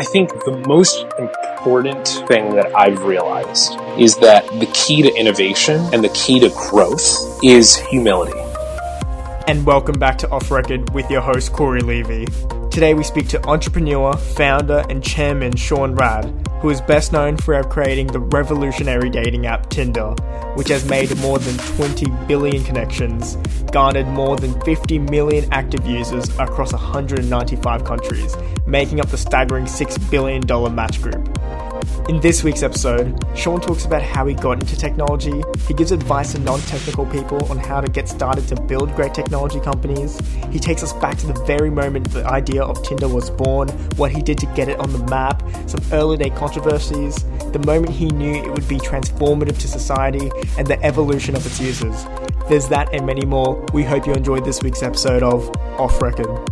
I think the most important thing that I've realized is that the key to innovation and the key to growth is humility. And welcome back to Off Record with your host, Corey Levy. Today we speak to entrepreneur, founder, and chairman Sean Rad, who is best known for creating the revolutionary dating app Tinder, which has made more than 20 billion connections, garnered more than 50 million active users across 195 countries, making up the staggering $6 billion match group. In this week's episode, Sean talks about how he got into technology. He gives advice to non technical people on how to get started to build great technology companies. He takes us back to the very moment the idea of Tinder was born, what he did to get it on the map, some early day controversies, the moment he knew it would be transformative to society, and the evolution of its users. There's that and many more. We hope you enjoyed this week's episode of Off Record.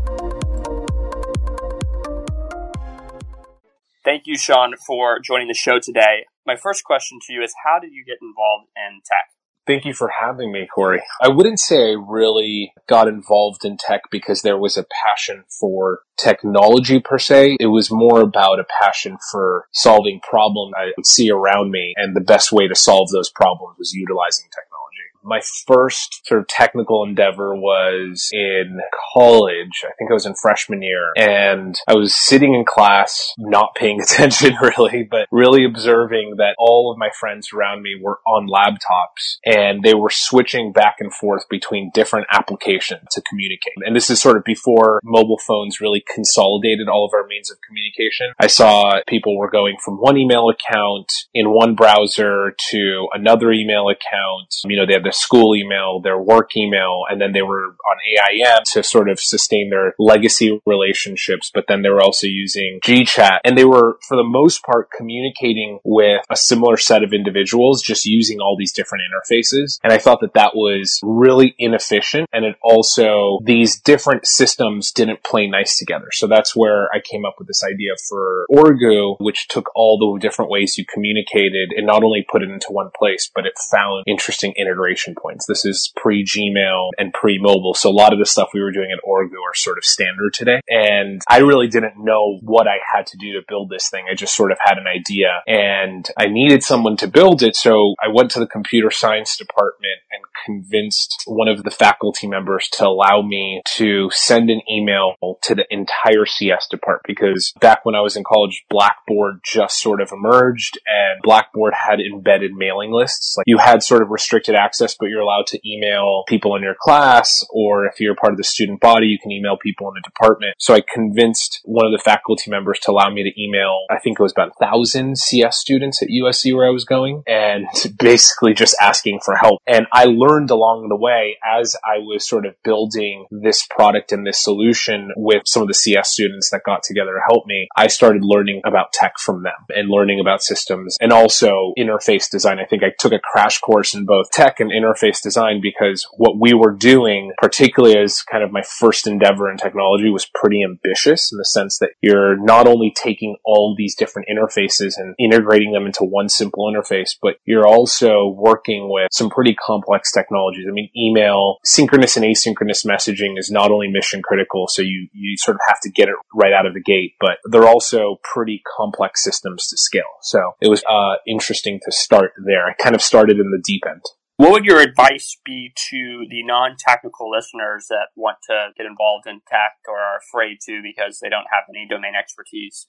You, Sean, for joining the show today. My first question to you is How did you get involved in tech? Thank you for having me, Corey. I wouldn't say I really got involved in tech because there was a passion for technology per se. It was more about a passion for solving problems I would see around me, and the best way to solve those problems was utilizing technology my first sort of technical endeavor was in college. I think I was in freshman year and I was sitting in class, not paying attention really, but really observing that all of my friends around me were on laptops and they were switching back and forth between different applications to communicate. And this is sort of before mobile phones really consolidated all of our means of communication. I saw people were going from one email account in one browser to another email account. You know, they had this school email, their work email, and then they were on AIM to sort of sustain their legacy relationships. But then they were also using GChat and they were, for the most part, communicating with a similar set of individuals, just using all these different interfaces. And I thought that that was really inefficient. And it also, these different systems didn't play nice together. So that's where I came up with this idea for Orgoo, which took all the different ways you communicated and not only put it into one place, but it found interesting integration points. This is pre Gmail and pre mobile. So a lot of the stuff we were doing at Orgoo are sort of standard today. And I really didn't know what I had to do to build this thing. I just sort of had an idea and I needed someone to build it. So I went to the computer science department and convinced one of the faculty members to allow me to send an email to the entire CS department because back when I was in college, Blackboard just sort of emerged and Blackboard had embedded mailing lists. Like you had sort of restricted access, but you're allowed to email people in your class or if you're part of the student body, you can email people in the department. So I convinced one of the faculty members to allow me to email, I think it was about a thousand CS students at USC where I was going and basically just asking for help. And I learned learned along the way as I was sort of building this product and this solution with some of the CS students that got together to help me, I started learning about tech from them and learning about systems and also interface design. I think I took a crash course in both tech and interface design because what we were doing, particularly as kind of my first endeavor in technology, was pretty ambitious in the sense that you're not only taking all these different interfaces and integrating them into one simple interface, but you're also working with some pretty complex technologies. I mean, email, synchronous and asynchronous messaging is not only mission critical, so you, you sort of have to get it right out of the gate, but they're also pretty complex systems to scale. So it was uh, interesting to start there. I kind of started in the deep end. What would your advice be to the non technical listeners that want to get involved in tech or are afraid to because they don't have any domain expertise?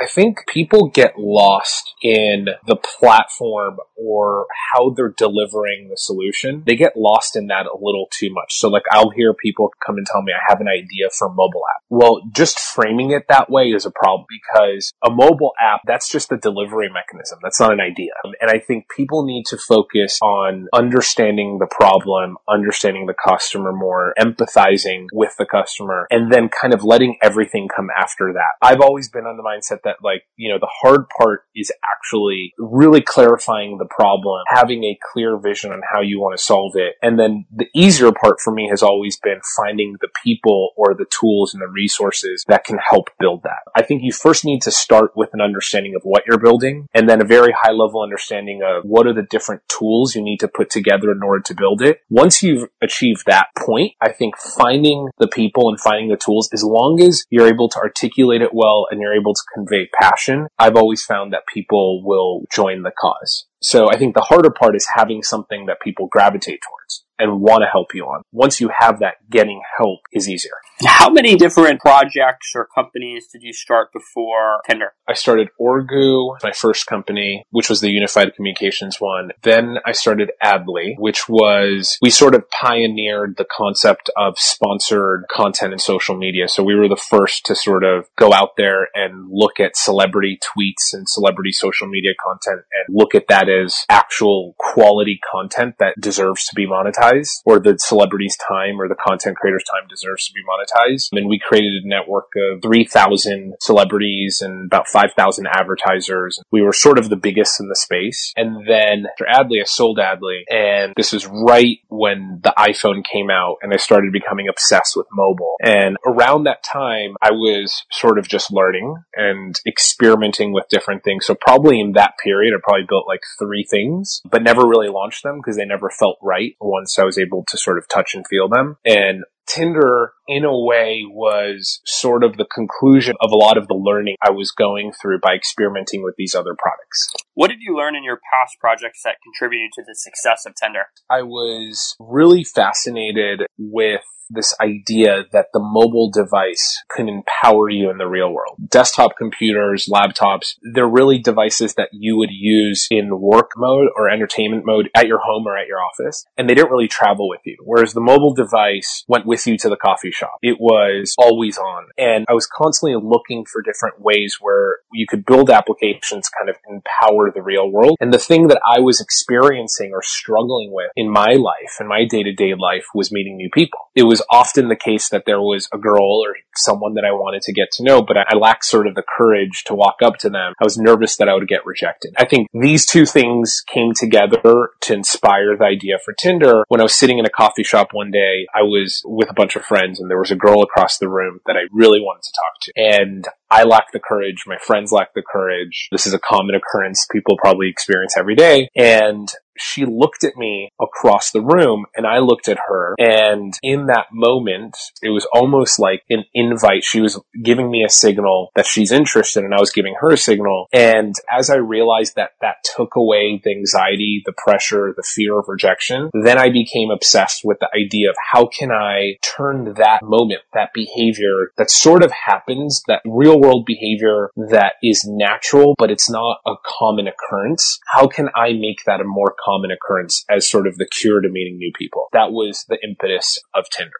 I think people get lost in the platform or how they're delivering the solution. They get lost in that a little too much. So like I'll hear people come and tell me I have an idea for a mobile app. Well, just framing it that way is a problem because a mobile app, that's just the delivery mechanism. That's not an idea. And I think people need to focus on understanding the problem, understanding the customer more, empathizing with the customer, and then kind of letting everything come after that. I've always been on the mindset that like, you know, the hard part is actually really clarifying the problem, having a clear vision on how you want to solve it. And then the easier part for me has always been finding the people or the tools and the resources that can help build that. I think you first need to start with an understanding of what you're building and then a very high level understanding of what are the different tools you need to put together in order to build it. Once you've achieved that point, I think finding the people and finding the tools, as long as you're able to articulate it well and you're able to convey passion, I've always found that people will join the cause. So I think the harder part is having something that people gravitate towards and want to help you on. Once you have that, getting help is easier. How many different projects or companies did you start before Tinder? I started Orgoo, my first company, which was the unified communications one. Then I started Adly, which was, we sort of pioneered the concept of sponsored content and social media. So we were the first to sort of go out there and look at celebrity tweets and celebrity social media content and look at that as actual quality content that deserves to be monetized or the celebrity's time or the content creator's time deserves to be monetized. And we created a network of 3,000 celebrities and about 5,000 advertisers. We were sort of the biggest in the space. And then after Adly, I sold Adly. And this was right when the iPhone came out and I started becoming obsessed with mobile. And around that time, I was sort of just learning and experimenting with different things. So probably in that period, I probably built like three things, but never really launched them because they never felt right once I was able to sort of touch and feel them. And Tinder, in a way, was sort of the conclusion of a lot of the learning I was going through by experimenting with these other products. What did you learn in your past projects that contributed to the success of Tinder? I was really fascinated with this idea that the mobile device can empower you in the real world. Desktop computers, laptops, they're really devices that you would use in work mode or entertainment mode at your home or at your office, and they didn't really travel with you. Whereas the mobile device went with you to the coffee shop. It was always on. And I was constantly looking for different ways where you could build applications kind of empower the real world. And the thing that I was experiencing or struggling with in my life in my day to day life was meeting new people. It was often the case that there was a girl or someone that I wanted to get to know, but I lacked sort of the courage to walk up to them. I was nervous that I would get rejected. I think these two things came together to inspire the idea for Tinder. When I was sitting in a coffee shop one day, I was with a bunch of friends and there was a girl across the room that I really wanted to talk to. And I lack the courage. My friends lack the courage. This is a common occurrence people probably experience every day. And she looked at me across the room and I looked at her. And in that moment, it was almost like an invite. She was giving me a signal that she's interested and I was giving her a signal. And as I realized that that took away the anxiety, the pressure, the fear of rejection, then I became obsessed with the idea of how can I turn that moment, that behavior that sort of happens, that real world behavior that is natural, but it's not a common occurrence. How can I make that a more common occurrence as sort of the cure to meeting new people? That was the impetus of Tinder.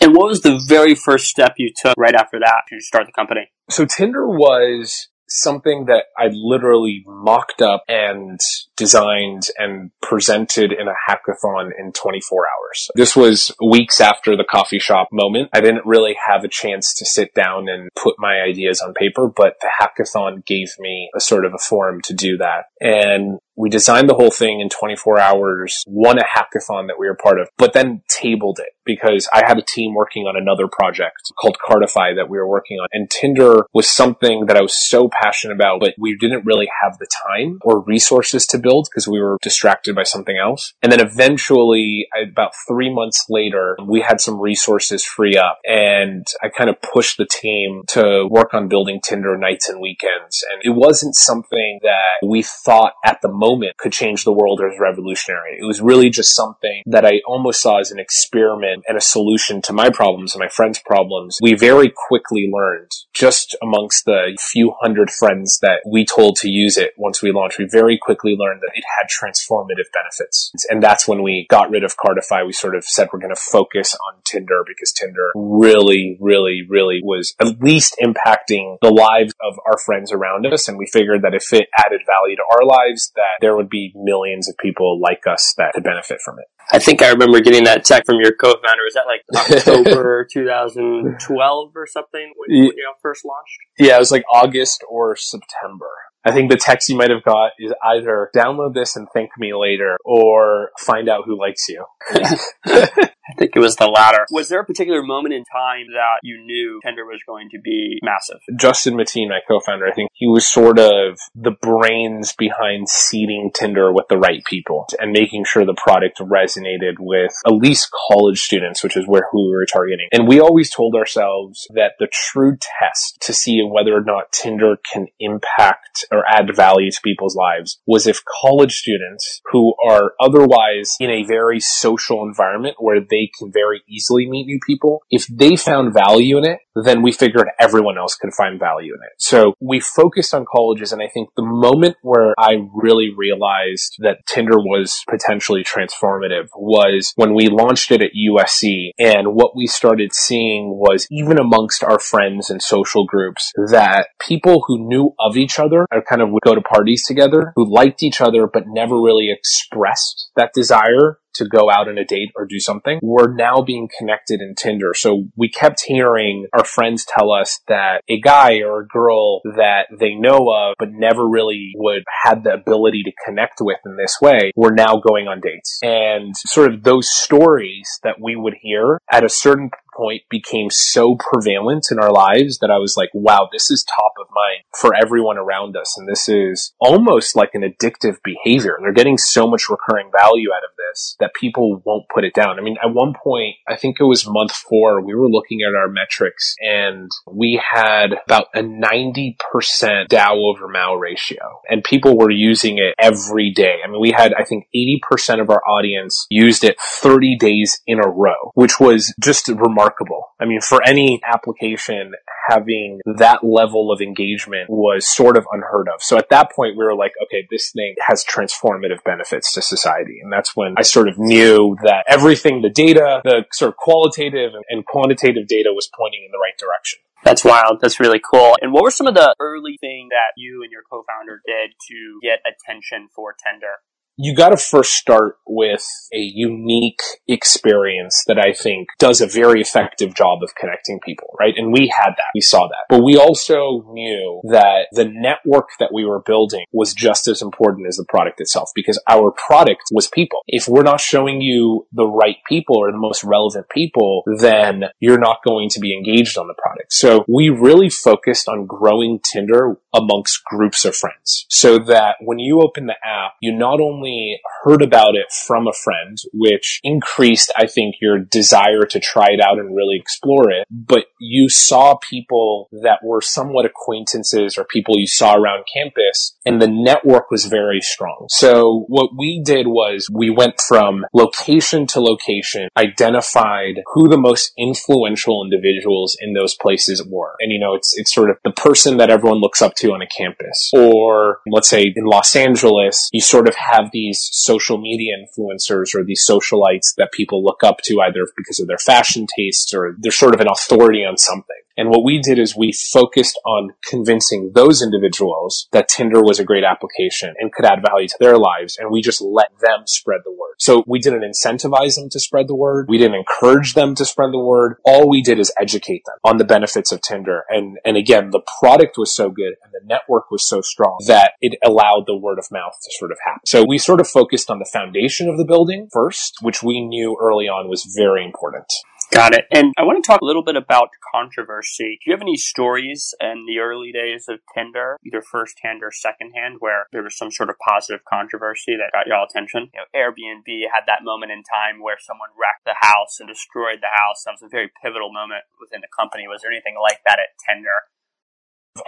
And what was the very first step you took right after that to start the company? So Tinder was something that I literally mocked up and designed and presented in a hackathon in 24 hours. This was weeks after the coffee shop moment. I didn't really have a chance to sit down and put my ideas on paper, but the hackathon gave me a sort of a forum to do that. And we designed the whole thing in 24 hours, won a hackathon that we were part of, but then tabled it because I had a team working on another project called Cardify that we were working on. And Tinder was something that I was so passionate about, but we didn't really have the time or resources to build because we were distracted by something else. And then eventually, about three months later, we had some resources free up and I kind of pushed the team to work on building Tinder nights and weekends. And it wasn't something that we thought at the moment could change the world or is revolutionary. It was really just something that I almost saw as an experiment and a solution to my problems and my friends' problems. We very quickly learned just amongst the few hundred friends that we told to use it once we launched, we very quickly learned that it had transformative benefits. And that's when we got rid of Cardify. We sort of said we're going to focus on Tinder because Tinder really, really, really was at least impacting the lives of our friends around us. And we figured that if it added value to our lives, that there would be millions of people like us that could benefit from it. I think I remember getting that tech from your co-founder. Was that like October 2012 or something when, when you first launched? Yeah, it was like August or September. I think the text you might have got is either download this and thank me later or find out who likes you. I think it was the latter. Was there a particular moment in time that you knew Tinder was going to be massive? Justin Mateen, my co-founder, I think he was sort of the brains behind seeding Tinder with the right people and making sure the product resonated with at least college students, which is where who we were targeting. And we always told ourselves that the true test to see whether or not Tinder can impact or add value to people's lives was if college students who are otherwise in a very social environment where they can very easily meet new people, if they found value in it, then we figured everyone else could find value in it. So we focused on colleges and I think the moment where I really realized that Tinder was potentially transformative was when we launched it at USC and what we started seeing was even amongst our friends and social groups that people who knew of each other or kind of would go to parties together who liked each other but never really expressed that desire to go out on a date or do something, we're now being connected in Tinder. So we kept hearing our friends tell us that a guy or a girl that they know of but never really would had the ability to connect with in this way were now going on dates. And sort of those stories that we would hear at a certain point became so prevalent in our lives that I was like, wow, this is top of mind for everyone around us. And this is almost like an addictive behavior. They're getting so much recurring value out of this that people won't put it down. I mean, at one point, I think it was month four, we were looking at our metrics and we had about a 90% DAU over MAU ratio and people were using it every day. I mean, we had, I think 80% of our audience used it 30 days in a row, which was just remarkable remarkable. I mean, for any application, having that level of engagement was sort of unheard of. So at that point, we were like, okay, this thing has transformative benefits to society. And that's when I sort of knew that everything, the data, the sort of qualitative and quantitative data was pointing in the right direction. That's wild. That's really cool. And what were some of the early things that you and your co-founder did to get attention for Tinder? You got to first start with a unique experience that I think does a very effective job of connecting people, right? And we had that. We saw that. But we also knew that the network that we were building was just as important as the product itself because our product was people. If we're not showing you the right people or the most relevant people, then you're not going to be engaged on the product. So we really focused on growing Tinder amongst groups of friends so that when you open the app, you not only only heard about it from a friend, which increased, I think, your desire to try it out and really explore it, but you saw people that were somewhat acquaintances or people you saw around campus and the network was very strong. So what we did was we went from location to location, identified who the most influential individuals in those places were. And you know, it's, it's sort of the person that everyone looks up to on a campus. Or let's say in Los Angeles, you sort of have these social media influencers or these socialites that people look up to either because of their fashion tastes or they're sort of an authority on something. And what we did is we focused on convincing those individuals that Tinder was a great application and could add value to their lives. And we just let them spread the word. So we didn't incentivize them to spread the word. We didn't encourage them to spread the word. All we did is educate them on the benefits of Tinder. And, and again, the product was so good and the network was so strong that it allowed the word of mouth to sort of happen. So we sort of focused on the foundation of the building first, which we knew early on was very important. Got it. And I want to talk a little bit about controversy. Do you have any stories in the early days of Tinder, either firsthand or secondhand, where there was some sort of positive controversy that got y'all attention? You know, Airbnb had that moment in time where someone wrecked the house and destroyed the house. That was a very pivotal moment within the company. Was there anything like that at Tinder?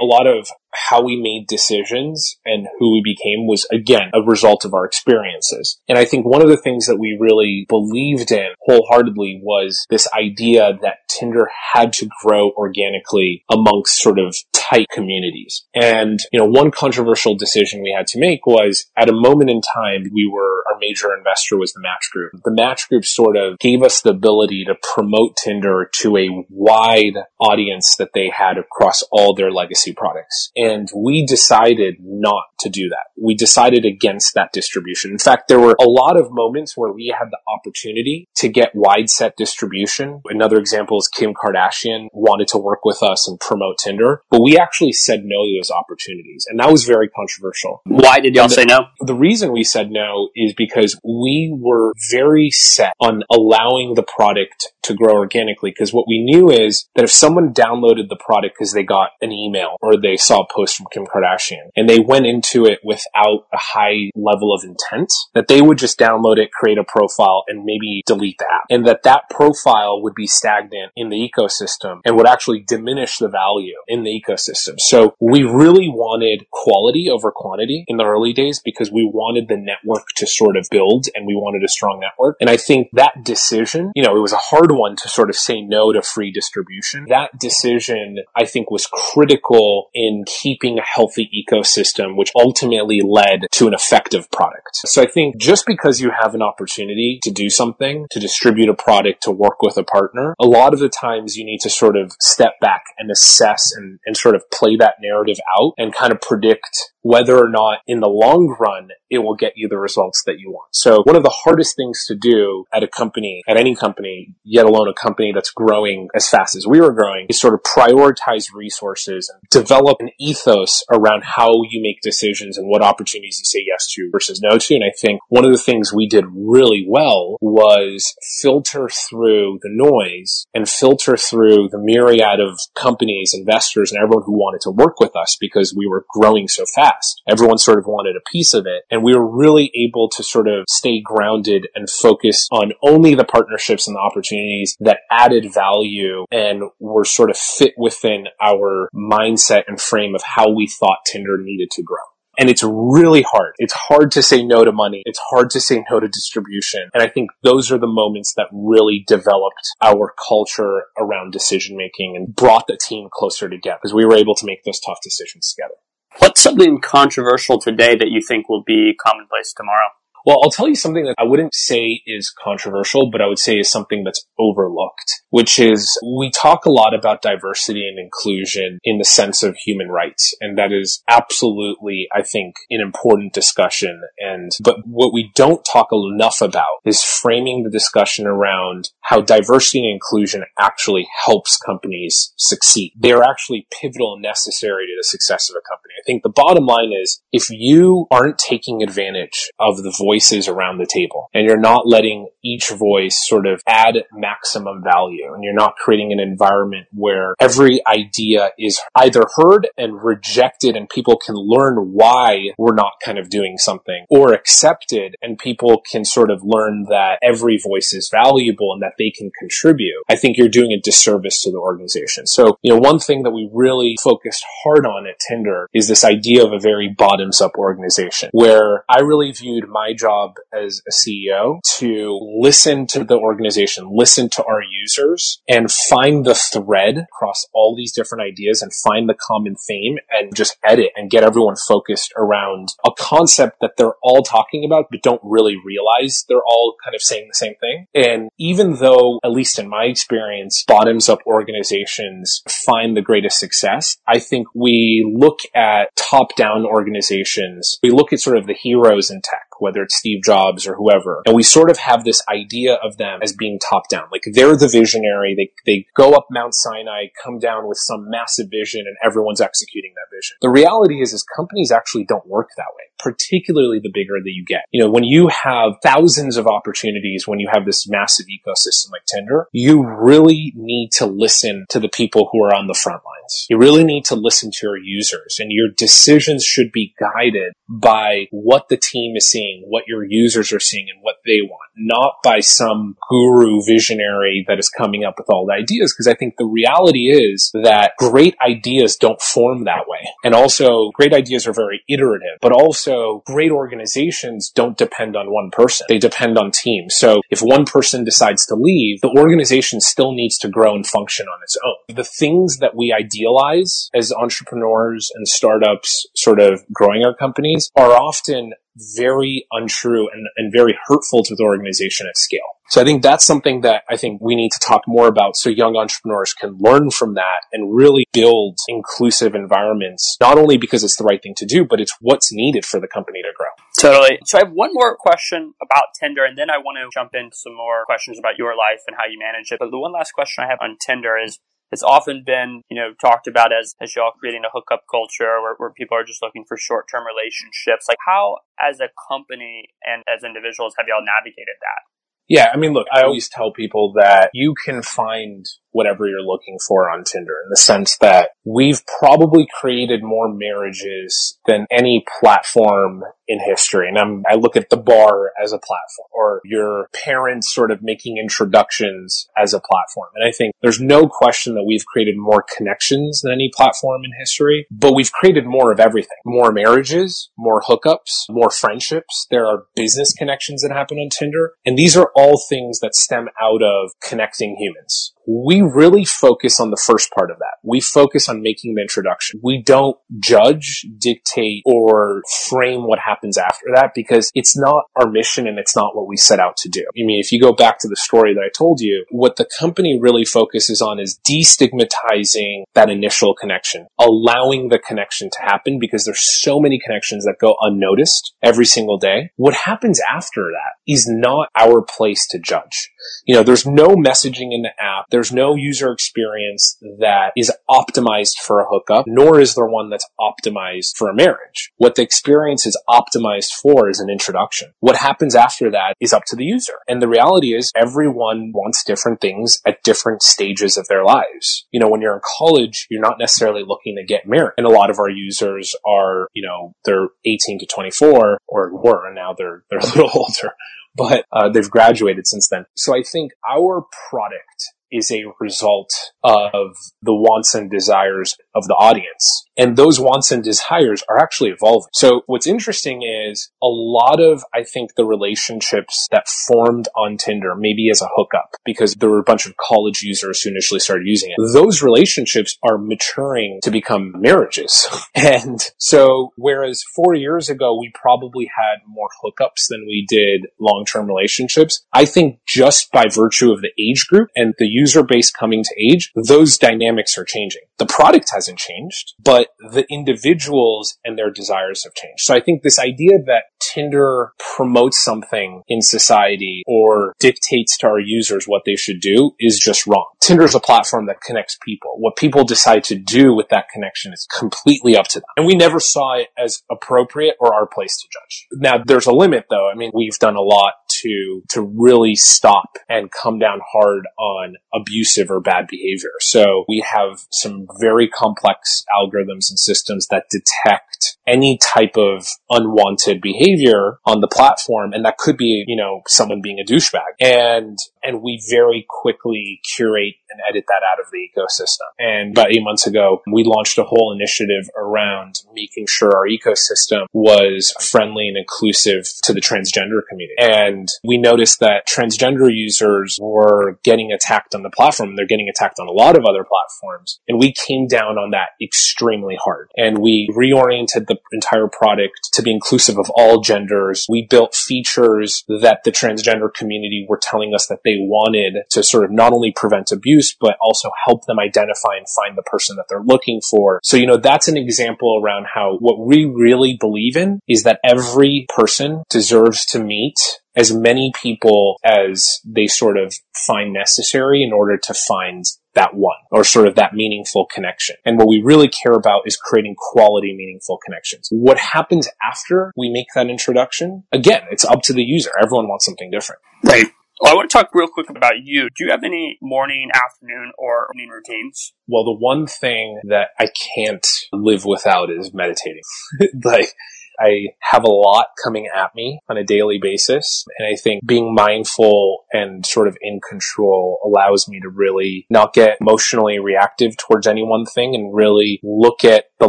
A lot of how we made decisions and who we became was again a result of our experiences. And I think one of the things that we really believed in wholeheartedly was this idea that Tinder had to grow organically amongst sort of tight communities. And, you know, one controversial decision we had to make was at a moment in time, we were, our major investor was the Match Group. The Match Group sort of gave us the ability to promote Tinder to a wide audience that they had across all their legacy products. And we decided not to do that. We decided against that distribution. In fact, there were a lot of moments where we had the opportunity to get wide set distribution. Another example is Kim Kardashian wanted to work with us and promote Tinder, but we actually said no to those opportunities. And that was very controversial. Why did y'all the, say no? The reason we said no is because we were very set on allowing the product to grow organically. Because what we knew is that if someone downloaded the product because they got an email or they saw a post from Kim Kardashian and they went into it without a high level of intent, that they would just download it, create a profile, and maybe delete the app. And that that profile would be stagnant in the ecosystem and would actually diminish the value in the ecosystem. So we really wanted quality over quantity in the early days because we wanted the network to sort of build and we wanted a strong network. And I think that decision, you know, it was a hard one to sort of say no to free distribution. That decision, I think, was critical in keeping a healthy ecosystem, which ultimately led to an effective product. So I think just because you have an opportunity to do something, to distribute a product, to work with a partner, a lot of the times you need to sort of step back and assess and, and sort of play that narrative out and kind of predict whether or not in the long run it will get you the results that you want. So one of the hardest things to do at a company, at any company, yet alone a company that's growing as fast as we were growing, is sort of prioritize resources and develop an ethos around how you make decisions and what opportunities you say yes to versus no to. And I think one of the things we did really well was filter through the noise and filter through the myriad of companies, investors, and everyone who wanted to work with us because we were growing so fast. Everyone sort of wanted a piece of it. And we were really able to sort of stay grounded and focus on only the partnerships and the opportunities that added value and were sort of fit within our mindset and frame of how we thought Tinder needed to grow. And it's really hard. It's hard to say no to money. It's hard to say no to distribution. And I think those are the moments that really developed our culture around decision making and brought the team closer together because we were able to make those tough decisions together. What's something controversial today that you think will be commonplace tomorrow? Well, I'll tell you something that I wouldn't say is controversial, but I would say is something that's overlooked, which is we talk a lot about diversity and inclusion in the sense of human rights. And that is absolutely, I think, an important discussion. And, but what we don't talk enough about is framing the discussion around how diversity and inclusion actually helps companies succeed. They're actually pivotal and necessary to the success of a company. I think the bottom line is if you aren't taking advantage of the voice voices around the table and you're not letting each voice sort of add maximum value and you're not creating an environment where every idea is either heard and rejected and people can learn why we're not kind of doing something or accepted and people can sort of learn that every voice is valuable and that they can contribute. I think you're doing a disservice to the organization. So, you know, one thing that we really focused hard on at Tinder is this idea of a very bottoms up organization where I really viewed my job as a CEO to listen to the organization, listen to our users and find the thread across all these different ideas and find the common theme and just edit and get everyone focused around a concept that they're all talking about, but don't really realize they're all kind of saying the same thing. And even though, at least in my experience, bottoms up organizations find the greatest success, I think we look at top down organizations. We look at sort of the heroes in tech whether it's Steve Jobs or whoever. And we sort of have this idea of them as being top down. Like they're the visionary. They, they go up Mount Sinai, come down with some massive vision and everyone's executing that vision. The reality is, is companies actually don't work that way, particularly the bigger that you get. You know, when you have thousands of opportunities, when you have this massive ecosystem like Tinder, you really need to listen to the people who are on the front You really need to listen to your users and your decisions should be guided by what the team is seeing what your users are seeing and what they want, not by some guru visionary that is coming up with all the ideas. Cause I think the reality is that great ideas don't form that way. And also great ideas are very iterative, but also great organizations don't depend on one person. They depend on teams. So if one person decides to leave, the organization still needs to grow and function on its own. The things that we idealize as entrepreneurs and startups sort of growing our companies are often very untrue and, and very hurtful to the organization at scale. So I think that's something that I think we need to talk more about so young entrepreneurs can learn from that and really build inclusive environments, not only because it's the right thing to do, but it's what's needed for the company to grow. Totally. So I have one more question about Tinder, and then I want to jump into some more questions about your life and how you manage it. But the one last question I have on Tinder is it's often been, you know, talked about as, as y'all creating a hookup culture where, where people are just looking for short term relationships. Like how, as a company and as individuals, have y'all navigated that? Yeah, I mean, look, I always tell people that you can find whatever you're looking for on Tinder in the sense that we've probably created more marriages than any platform in history. And I'm, I look at the bar as a platform or your parents sort of making introductions as a platform. And I think there's no question that we've created more connections than any platform in history, but we've created more of everything. More marriages, more hookups, more friendships. There are business connections that happen on Tinder. And these are all things that stem out of connecting humans we really focus on the first part of that. We focus on making the introduction. We don't judge, dictate, or frame what happens after that because it's not our mission and it's not what we set out to do. I mean, if you go back to the story that I told you, what the company really focuses on is destigmatizing that initial connection, allowing the connection to happen because there's so many connections that go unnoticed every single day. What happens after that is not our place to judge. You know, there's no messaging in the app. There's no user experience that is optimized for a hookup, nor is there one that's optimized for a marriage. What the experience is optimized for is an introduction. What happens after that is up to the user. And the reality is everyone wants different things at different stages of their lives. You know, when you're in college, you're not necessarily looking to get married. And a lot of our users are, you know, they're 18 to 24 or were, and now they're, they're a little older but uh, they've graduated since then. So I think our product is a result of the wants and desires of the audience. And those wants and desires are actually evolving. So what's interesting is a lot of, I think, the relationships that formed on Tinder, maybe as a hookup, because there were a bunch of college users who initially started using it. Those relationships are maturing to become marriages. and so whereas four years ago, we probably had more hookups than we did long-term relationships, I think just by virtue of the age group and the user base coming to age, those dynamics are changing. The product hasn't changed, but the individuals and their desires have changed. So I think this idea that Tinder promotes something in society or dictates to our users what they should do is just wrong. Tinder is a platform that connects people. What people decide to do with that connection is completely up to them. And we never saw it as appropriate or our place to judge. Now, there's a limit though. I mean, we've done a lot to to really stop and come down hard on abusive or bad behavior. So we have some very complex algorithms and systems that detect any type of unwanted behavior on the platform and that could be, you know, someone being a douchebag. And and we very quickly curate and edit that out of the ecosystem. And about eight months ago, we launched a whole initiative around making sure our ecosystem was friendly and inclusive to the transgender community. And we noticed that transgender users were getting attacked on the platform. They're getting attacked on a lot of other platforms. And we came down on that extremely hard. And we reoriented the entire product to be inclusive of all genders. We built features that the transgender community were telling us that they wanted to sort of not only prevent abuse, but also help them identify and find the person that they're looking for. So, you know, that's an example around how what we really believe in is that every person deserves to meet as many people as they sort of find necessary in order to find that one or sort of that meaningful connection. And what we really care about is creating quality, meaningful connections. What happens after we make that introduction? Again, it's up to the user. Everyone wants something different. Right. Well, I want to talk real quick about you. Do you have any morning, afternoon, or evening routines? Well, the one thing that I can't live without is meditating. like, I have a lot coming at me on a daily basis. And I think being mindful and sort of in control allows me to really not get emotionally reactive towards any one thing and really look at the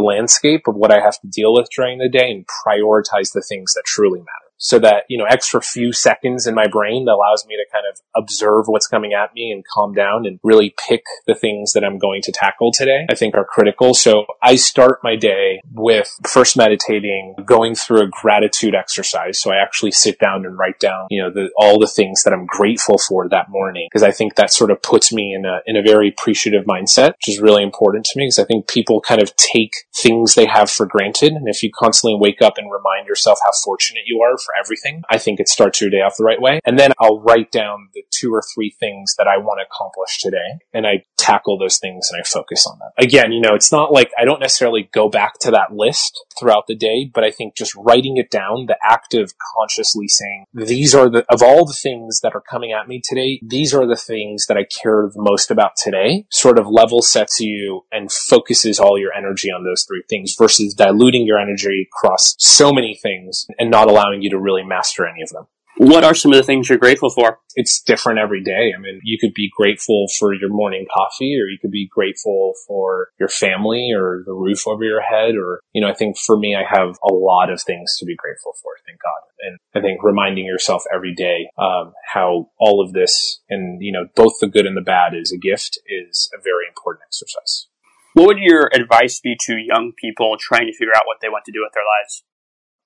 landscape of what I have to deal with during the day and prioritize the things that truly matter so that, you know, extra few seconds in my brain that allows me to kind of observe what's coming at me and calm down and really pick the things that I'm going to tackle today, I think are critical. So I start my day with first meditating, going through a gratitude exercise. So I actually sit down and write down, you know, the, all the things that I'm grateful for that morning. Cause I think that sort of puts me in a, in a very appreciative mindset, which is really important to me because I think people kind of take things they have for granted. And if you constantly wake up and remind yourself how fortunate you are for for everything. I think it starts your day off the right way. And then I'll write down the two or three things that I want to accomplish today. And I tackle those things and I focus on them. Again, you know, it's not like I don't necessarily go back to that list throughout the day, but I think just writing it down, the act of consciously saying, these are the, of all the things that are coming at me today, these are the things that I care the most about today, sort of level sets you and focuses all your energy on those three things versus diluting your energy across so many things and not allowing you to really master any of them. What are some of the things you're grateful for? It's different every day. I mean, you could be grateful for your morning coffee or you could be grateful for your family or the roof over your head. Or, you know, I think for me, I have a lot of things to be grateful for. Thank God. And I think reminding yourself every day, um, how all of this and, you know, both the good and the bad is a gift is a very important exercise. What would your advice be to young people trying to figure out what they want to do with their lives?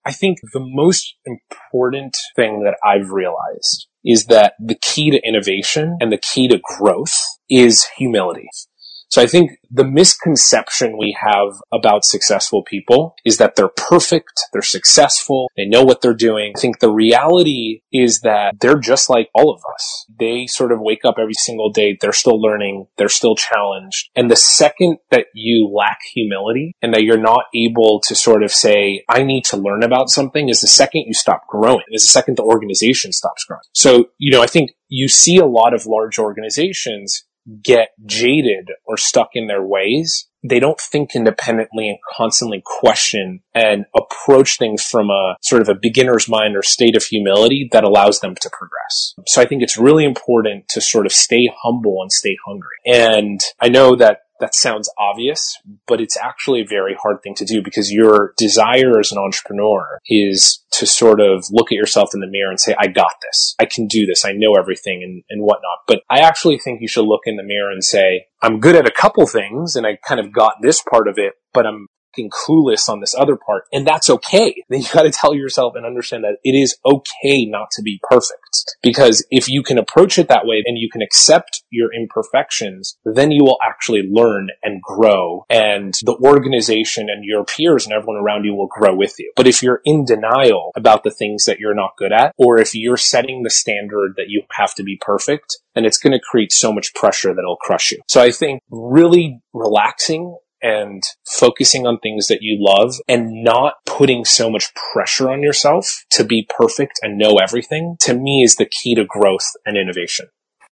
I think the most important thing that I've realized is that the key to innovation and the key to growth is humility. So I think the misconception we have about successful people is that they're perfect, they're successful, they know what they're doing. I think the reality is that they're just like all of us. They sort of wake up every single day, they're still learning, they're still challenged. And the second that you lack humility and that you're not able to sort of say, I need to learn about something is the second you stop growing, is the second the organization stops growing. So, you know, I think you see a lot of large organizations get jaded or stuck in their ways. They don't think independently and constantly question and approach things from a sort of a beginner's mind or state of humility that allows them to progress. So I think it's really important to sort of stay humble and stay hungry. And I know that that sounds obvious, but it's actually a very hard thing to do because your desire as an entrepreneur is to sort of look at yourself in the mirror and say, I got this. I can do this. I know everything and, and whatnot. But I actually think you should look in the mirror and say, I'm good at a couple things and I kind of got this part of it, but I'm fucking clueless on this other part. And that's okay. Then you gotta tell yourself and understand that it is okay not to be perfect. Because if you can approach it that way and you can accept your imperfections, then you will actually learn and grow and the organization and your peers and everyone around you will grow with you. But if you're in denial about the things that you're not good at, or if you're setting the standard that you have to be perfect, then it's going to create so much pressure that it'll crush you. So I think really relaxing and focusing on things that you love and not putting so much pressure on yourself to be perfect and know everything to me is the key to growth and innovation.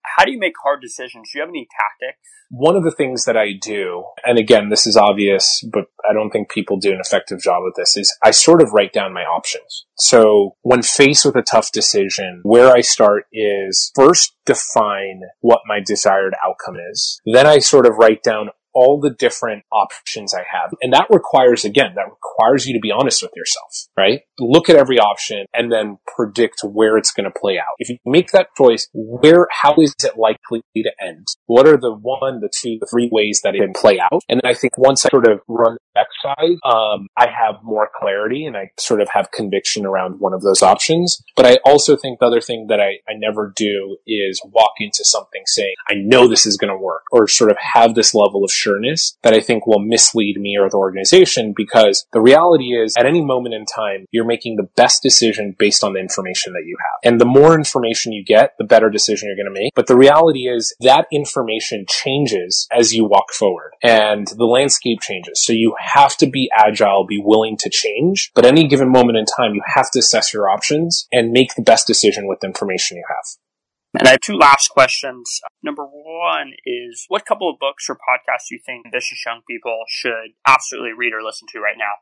How do you make hard decisions? Do you have any tactics? One of the things that I do, and again, this is obvious, but I don't think people do an effective job with this, is I sort of write down my options. So when faced with a tough decision, where I start is first define what my desired outcome is. Then I sort of write down all the different options I have. And that requires, again, that requires you to be honest with yourself, right? Look at every option and then predict where it's going to play out. If you make that choice, where, how is it likely to end? What are the one, the two, the three ways that it can play out? And then I think once I sort of run the exercise, um, I have more clarity and I sort of have conviction around one of those options. But I also think the other thing that I, I never do is walk into something saying, I know this is going to work or sort of have this level of sureness that I think will mislead me or the organization because the reality is at any moment in time, you're making the best decision based on the information that you have. And the more information you get, the better decision you're going to make. But the reality is that information changes as you walk forward and the landscape changes. So you have to be agile, be willing to change. But any given moment in time, you have to assess your options and make the best decision with the information you have. And I have two last questions. Number one is what couple of books or podcasts do you think ambitious young people should absolutely read or listen to right now?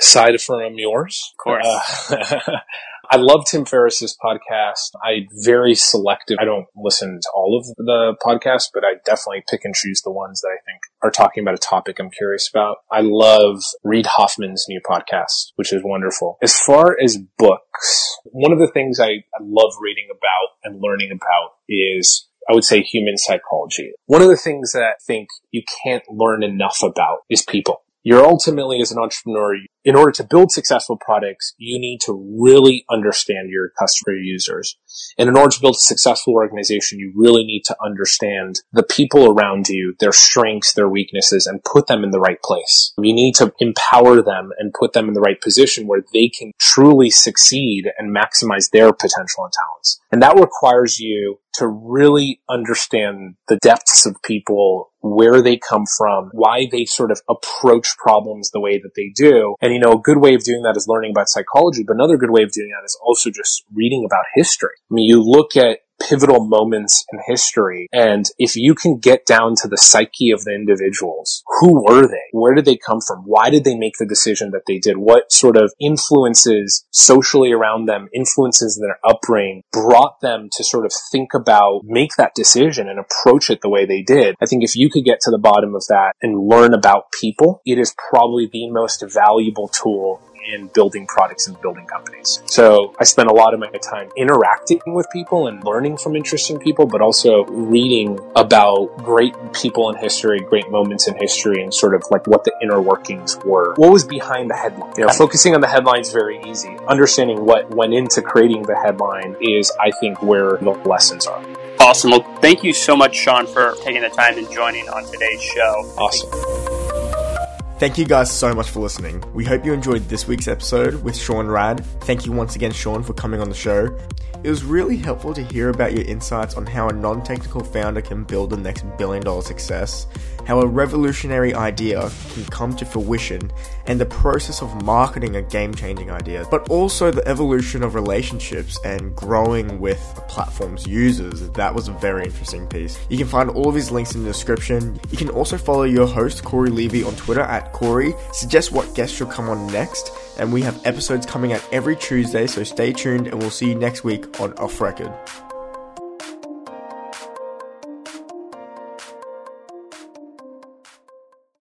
Aside from yours, of course. Uh, I love Tim Ferriss's podcast. I very selective. I don't listen to all of the podcasts, but I definitely pick and choose the ones that I think are talking about a topic I'm curious about. I love Reid Hoffman's new podcast, which is wonderful. As far as books, one of the things I, I love reading about and learning about is I would say human psychology. One of the things that I think you can't learn enough about is people you're ultimately as an entrepreneur, in order to build successful products, you need to really understand your customer users. And in order to build a successful organization, you really need to understand the people around you, their strengths, their weaknesses, and put them in the right place. You need to empower them and put them in the right position where they can truly succeed and maximize their potential and talents. And that requires you to really understand the depths of people, where they come from, why they sort of approach problems the way that they do. And, you know, a good way of doing that is learning about psychology, but another good way of doing that is also just reading about history. I mean, you look at pivotal moments in history. And if you can get down to the psyche of the individuals, who were they? Where did they come from? Why did they make the decision that they did? What sort of influences socially around them, influences in their upbringing brought them to sort of think about, make that decision and approach it the way they did? I think if you could get to the bottom of that and learn about people, it is probably the most valuable tool in building products and building companies. So I spend a lot of my time interacting with people and learning from interesting people, but also reading about great people in history, great moments in history, and sort of like what the inner workings were. What was behind the headline? You know, focusing on the headline is very easy. Understanding what went into creating the headline is, I think, where the lessons are. Awesome. Well, thank you so much, Sean, for taking the time and joining on today's show. Awesome. Thank you guys so much for listening. We hope you enjoyed this week's episode with Sean Rad. Thank you once again, Sean, for coming on the show. It was really helpful to hear about your insights on how a non technical founder can build the next billion dollar success, how a revolutionary idea can come to fruition, and the process of marketing a game changing idea, but also the evolution of relationships and growing with a platform's users. That was a very interesting piece. You can find all of his links in the description. You can also follow your host, Corey Levy, on Twitter at Corey, suggest what guest should come on next and we have episodes coming out every Tuesday, so stay tuned and we'll see you next week on Off Record.